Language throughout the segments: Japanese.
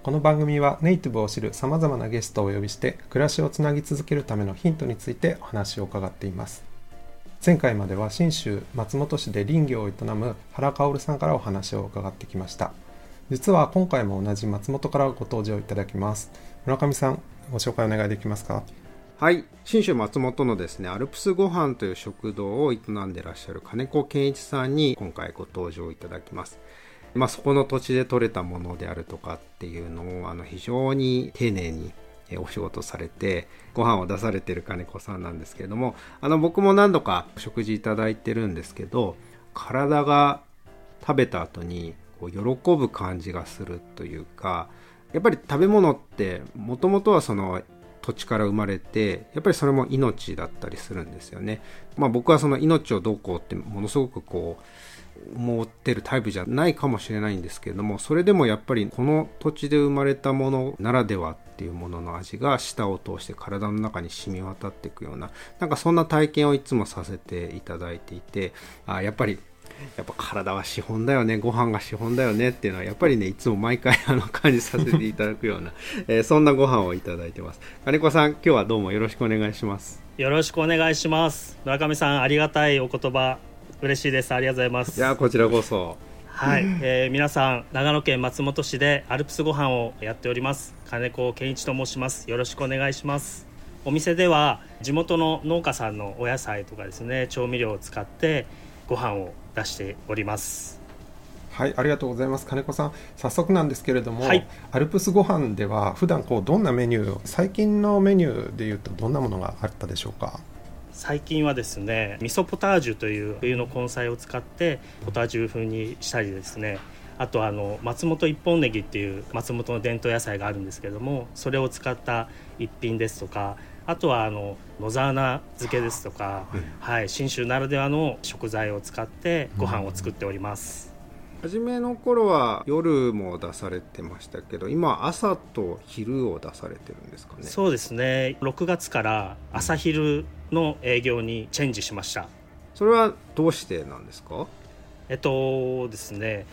この番組はネイティブを知るさまざまなゲストをお呼びして暮らしをつなぎ続けるためのヒントについてお話を伺っています。前回までは信州松本市で林業を営む原薫さんからお話を伺ってきました。実は今回も同じ松本からご登場いただきます。村上さんご紹介お願いできますか？はい。信州松本のですねアルプスごはんという食堂を営んでらっしゃる金子健一さんに今回ご登場いただきます。まあ、そこの土地で採れたものであるとかっていうのをあの非常に丁寧にお仕事されてご飯を出されてる金子さんなんですけれどもあの僕も何度か食事いただいてるんですけど体が食べた後にこう喜ぶ感じがするというかやっぱり食べ物ってもともとはその土地から生まれてやっぱりそれも命だったりするんですよね。まあ、僕はその命をどうこうってものすごくこう思ってるタイプじゃないかもしれないんですけれどもそれでもやっぱりこの土地で生まれたものならではっていうものの味が舌を通して体の中に染み渡っていくようななんかそんな体験をいつもさせていただいていてあやっぱりやっぱ体は資本だよねご飯が資本だよねっていうのはやっぱりねいつも毎回あの感じさせていただくような、えー、そんなご飯をいただいてます。金子さん今日はどうもよろしくお願いします。よろしくお願いします。村上さんありがたいお言葉。嬉しいです。ありがとうございます。いやこちらこそ。はい、えー、皆さん長野県松本市でアルプスご飯をやっております。金子健一と申します。よろしくお願いします。お店では地元の農家さんのお野菜とかですね調味料を使ってご飯を出しております。はいありがとうございます。金子さん早速なんですけれども、はい、アルプスご飯では普段こうどんなメニュー最近のメニューでいうとどんなものがあったでしょうか？最近はですね味噌ポタージュという冬の根菜を使ってポタージュ風にしたりですね。あとあの松本一本ネギっていう松本の伝統野菜があるんですけどもそれを使った一品ですとかあとはあの野沢菜漬けですとか、はい信州ならではの食材を使ってご飯を作っております。初めの頃は夜も出されてましたけど今朝と昼を出されてるんですかね。そうですね。6月から朝昼の営業にチェンジしました。それはどうしてなんですか？えっとですね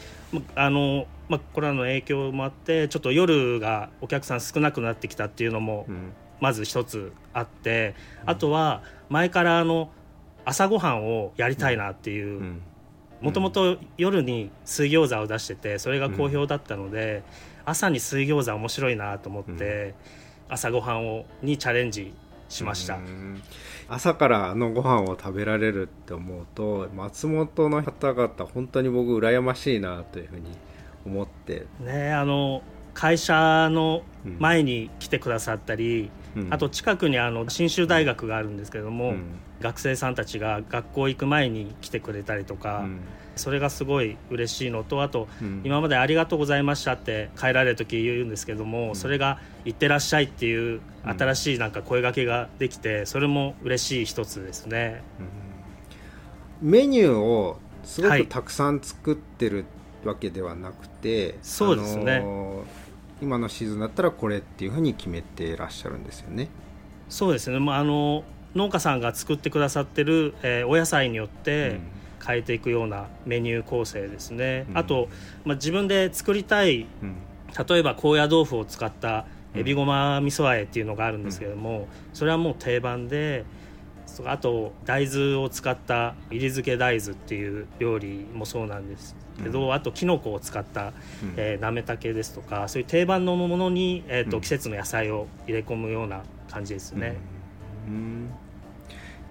あの、まあ、コロナの影響もあってちょっと夜がお客さん少なくなってきたっていうのも、まず一つあって、うん、あとは前からあの朝ごはんをやりたいなっていうもともと夜に水餃子を出しててそれが好評だったので、うん、朝に水餃子面白いなと思って、朝ごはんをにチャレンジしました。朝からあのご飯を食べられるって思うと松本の方々本当に僕羨ましいなというふうに思って。ねあの会社の前に来てくださったり、うん、あと近くにあの信州大学があるんですけども、うん、学生さんたちが学校行く前に来てくれたりとか、うん、それがすごい嬉しいのとあと、今までありがとうございましたって帰られる時言うんですけども、それが行ってらっしゃいっていう新しいなんか声がけができてそれも嬉しい一つですね。メニューをすごくたくさん作ってるわけではなくて、はい、そうですね、今のシーズンだったらこれっていうふうに決めてらっしゃるんですよね。そうですね、まあ、あの農家さんが作ってくださってる、えー、お野菜によって変えていくようなメニュー構成ですね、うん、あと、まあ、自分で作りたい、うん、例えば高野豆腐を使ったエビごま味噌あえっていうのがあるんですけども、うん、それはもう定番であと大豆を使った入り漬け大豆っていう料理もそうなんですけど、うん、あときのこを使った、うん、えー、なめたけですとかそういう定番のものに、えーと、うん、季節の野菜を入れ込むような感じですね。うん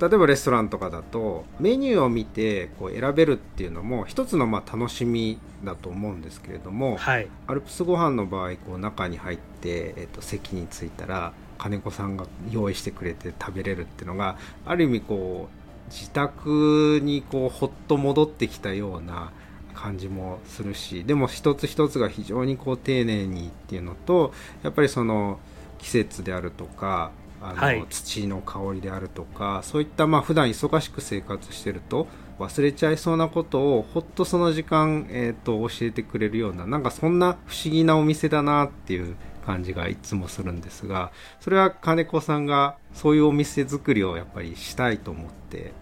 例えばレストランとかだとメニューを見てこう選べるっていうのも一つのまあ楽しみだと思うんですけれども、はい、アルプスご飯の場合こう中に入って、えーと席に着いたら金子さんが用意してくれて食べれるっていうのがある意味こう自宅にこうほっと戻ってきたような感じもするしでも一つ一つが非常にこう丁寧にっていうのとやっぱりその季節であるとかあの、はい、土の香りであるとかそういったまあ普段忙しく生活してると忘れちゃいそうなことをほっとその時間、えーと、教えてくれるようななんかそんな不思議なお店だなっていう感じがいつもするんですがそれは金子さんがそういうお店作りをやっぱりしたいと思って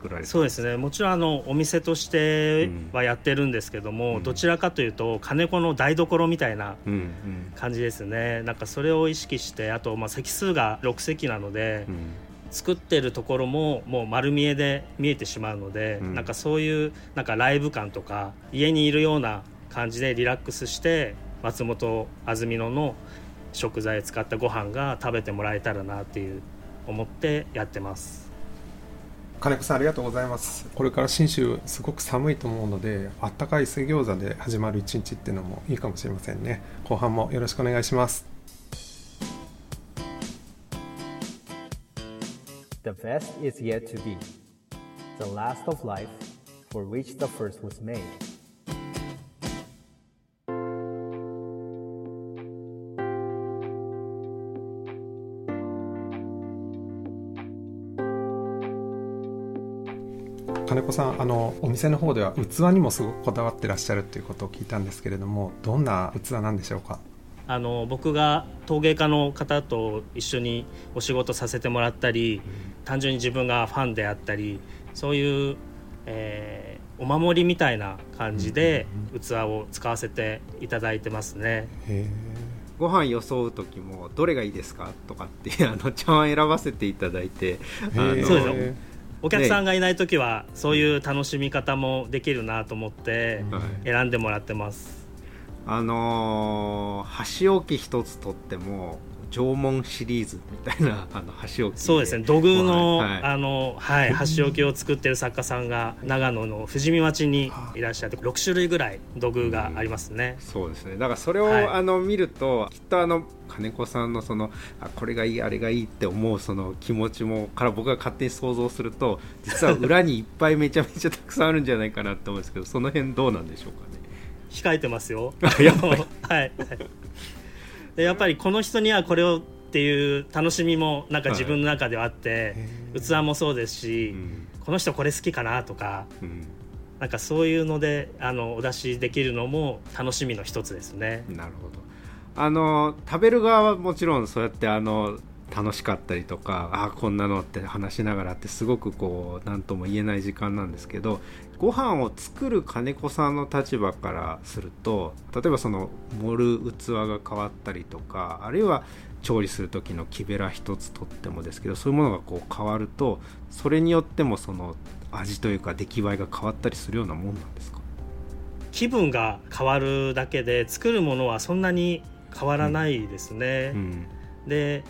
作られそうですね。もちろんあのお店としてはやってるんですけども、うん、どちらかというと金子の台所みたいな感じですね、うん、なんかそれを意識してあとまあ席数が6席なので、うん。作ってるところももう丸見えで見えてしまうので、うん、なんかそういうなんかライブ感とか家にいるような感じでリラックスして松本安曇野の食材使ったご飯が食べてもらえたらなっていう思ってやってます金子さんありがとうございます。これから信州すごく寒いと思うのであったかい水餃子で始まる一日っていうのもいいかもしれませんね。後半もよろしくお願いします。The best is yet to be, the last of life for which the first was made. 金子さんあのお店の方では器にもすごくこだわってらっしゃるということを聞いたんですけれどもどんな器なんでしょうか？あの僕が陶芸家の方と一緒にお仕事させてもらったり、単純に自分がファンであったりそういう、えー、お守りみたいな感じで器を使わせていただいてますね。ご飯よそう時もどれがいいですか？とかってあの茶碗選ばせていただいてそうですよお客さんがいない時はそういう楽しみ方もできるなと思って選んでもらってます。あのー、箸置き一つとっても縄文シリーズみたいな あの箸置きそうですね。土偶の、はい、あのはい箸置きを作ってる作家さんが長野の富士見町にいらっしゃって6種類ぐらい土偶がありますね、うん、そうですね。だからそれを、はい、あの見るときっとあの金子さんのそのあこれがいいあれがいいって思うその気持ちもから僕が勝手に想像すると実は裏にいっぱいめちゃめちゃたくさんあるんじゃないかなと思うんですけどその辺どうなんでしょうかね。控えてますよ。はい、でやっぱりこの人にはこれをっていう楽しみもなんか自分の中ではあって、はい、器もそうですし、うん、この人これ好きかなとか、うん、なんかそういうのであのお出しできるのも楽しみの一つですね。なるほど。あの食べる側はもちろんそうやってあの楽しかったりとかああこんなのって話しながらってすごくこう何とも言えない時間なんですけどご飯を作る金子さんの立場からすると例えばその盛る器が変わったりとかあるいは調理する時の木べら一つとってもですけどそういうものがこう変わるとそれによってもその味というか出来栄えが変わったりするようなもんなんですか？気分が変わるだけで作るものはそんなに変わらないですね。うん、で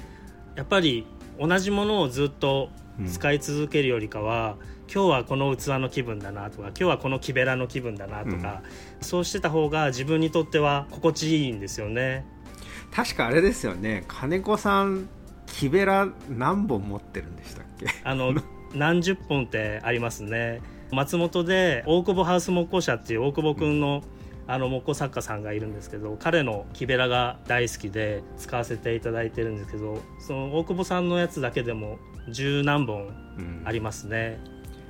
やっぱり同じものをずっと使い続けるよりかは、うん、今日はこの器の気分だなとか今日はこの木べらの気分だなとか、うん、そうしてた方が自分にとっては心地いいんですよね。確かあれですよね。金子さん木べら何本持ってるんでしたっけ？あの何十本ってありますね。松本で大久保ハウス木工社っていう大久保君の、うんあの木工作家さんがいるんですけど彼の木べらが大好きで使わせていただいてるんですけどその大久保さんのやつだけでも十何本ありますね、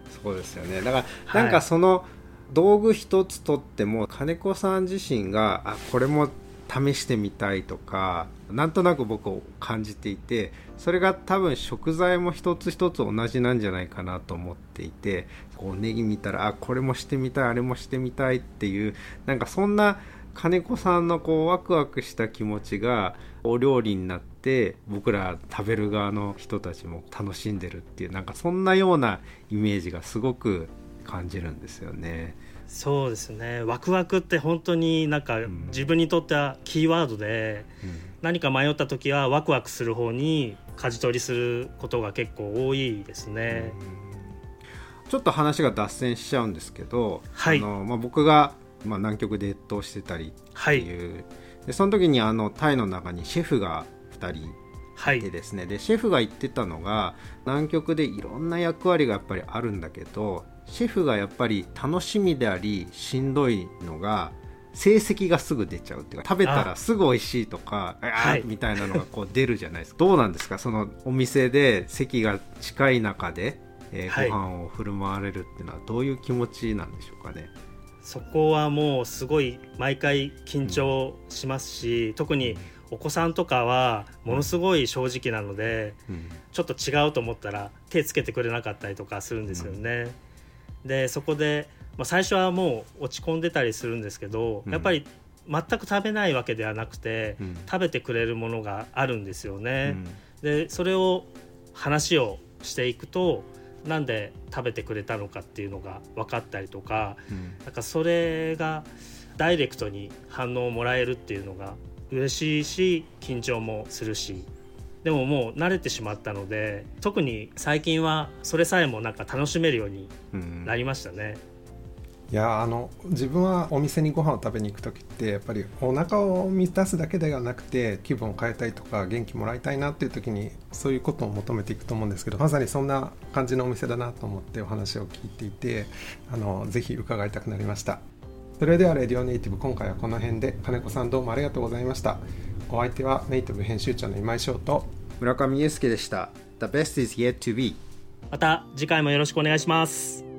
うん、そうですよね。だからなんかその道具一つとっても金子さん自身があこれも試してみたいとかなんとなく僕を感じていてそれが多分食材も一つ一つ同じなんじゃないかなと思っていてこうネギ見たらあこれもしてみたいあれもしてみたいっていうなんかそんな金子さんのこうワクワクした気持ちがお料理になって僕ら食べる側の人たちも楽しんでるっていうなんかそんなようなイメージがすごく感じるんですよね。そうですね。ワクワクって本当になんか自分にとってはキーワードで、うん、何か迷った時はワクワクする方に舵取りすることが結構多いですね。ちょっと話が脱線しちゃうんですけど、はい、あのまあ、僕が、まあ、南極で越冬してたりっていう、はい、でその時にあのタイの中にシェフが2人いてですね、はい、でシェフが言ってたのが南極でいろんな役割がやっぱりあるんだけどシェフがやっぱり楽しみでありしんどいのが成績がすぐ出ちゃうっていうか食べたらすぐ美味しいとかああ、はい、みたいなのがこう出るじゃないですか。どうなんですか？そのお店で席が近い中で、えー、ご飯を振る舞われるっていうのはどういう気持ちなんでしょうかね、そこはもうすごい毎回緊張しますし、うん、特にお子さんとかはものすごい正直なので、うん、ちょっと違うと思ったら手つけてくれなかったりとかするんですよね。うん、でそこで、まあ、最初はもう落ち込んでたりするんですけど、やっぱり全く食べないわけではなくて、食べてくれるものがあるんですよね。でそれを話をしていくとなんで食べてくれたのかっていうのが分かったりとか、うん、なんかそれがダイレクトに反応をもらえるっていうのが嬉しいし緊張もするしでももう慣れてしまったので特に最近はそれさえもなんか楽しめるようになりましたね。うんいやあの自分はお店にご飯を食べに行く時ってやっぱりお腹を満たすだけではなくて気分を変えたいとか元気もらいたいなっていう時にそういうことを求めていくと思うんですけどまさにそんな感じのお店だなと思ってお話を聞いていてあのぜひ伺いたくなりました。それではレディオネイティブ今回はこの辺で。金子さんどうもありがとうございましたお相手はネイティブ編集長の今井翔と村上祐介でした。The best is yet to be また次回もよろしくお願いします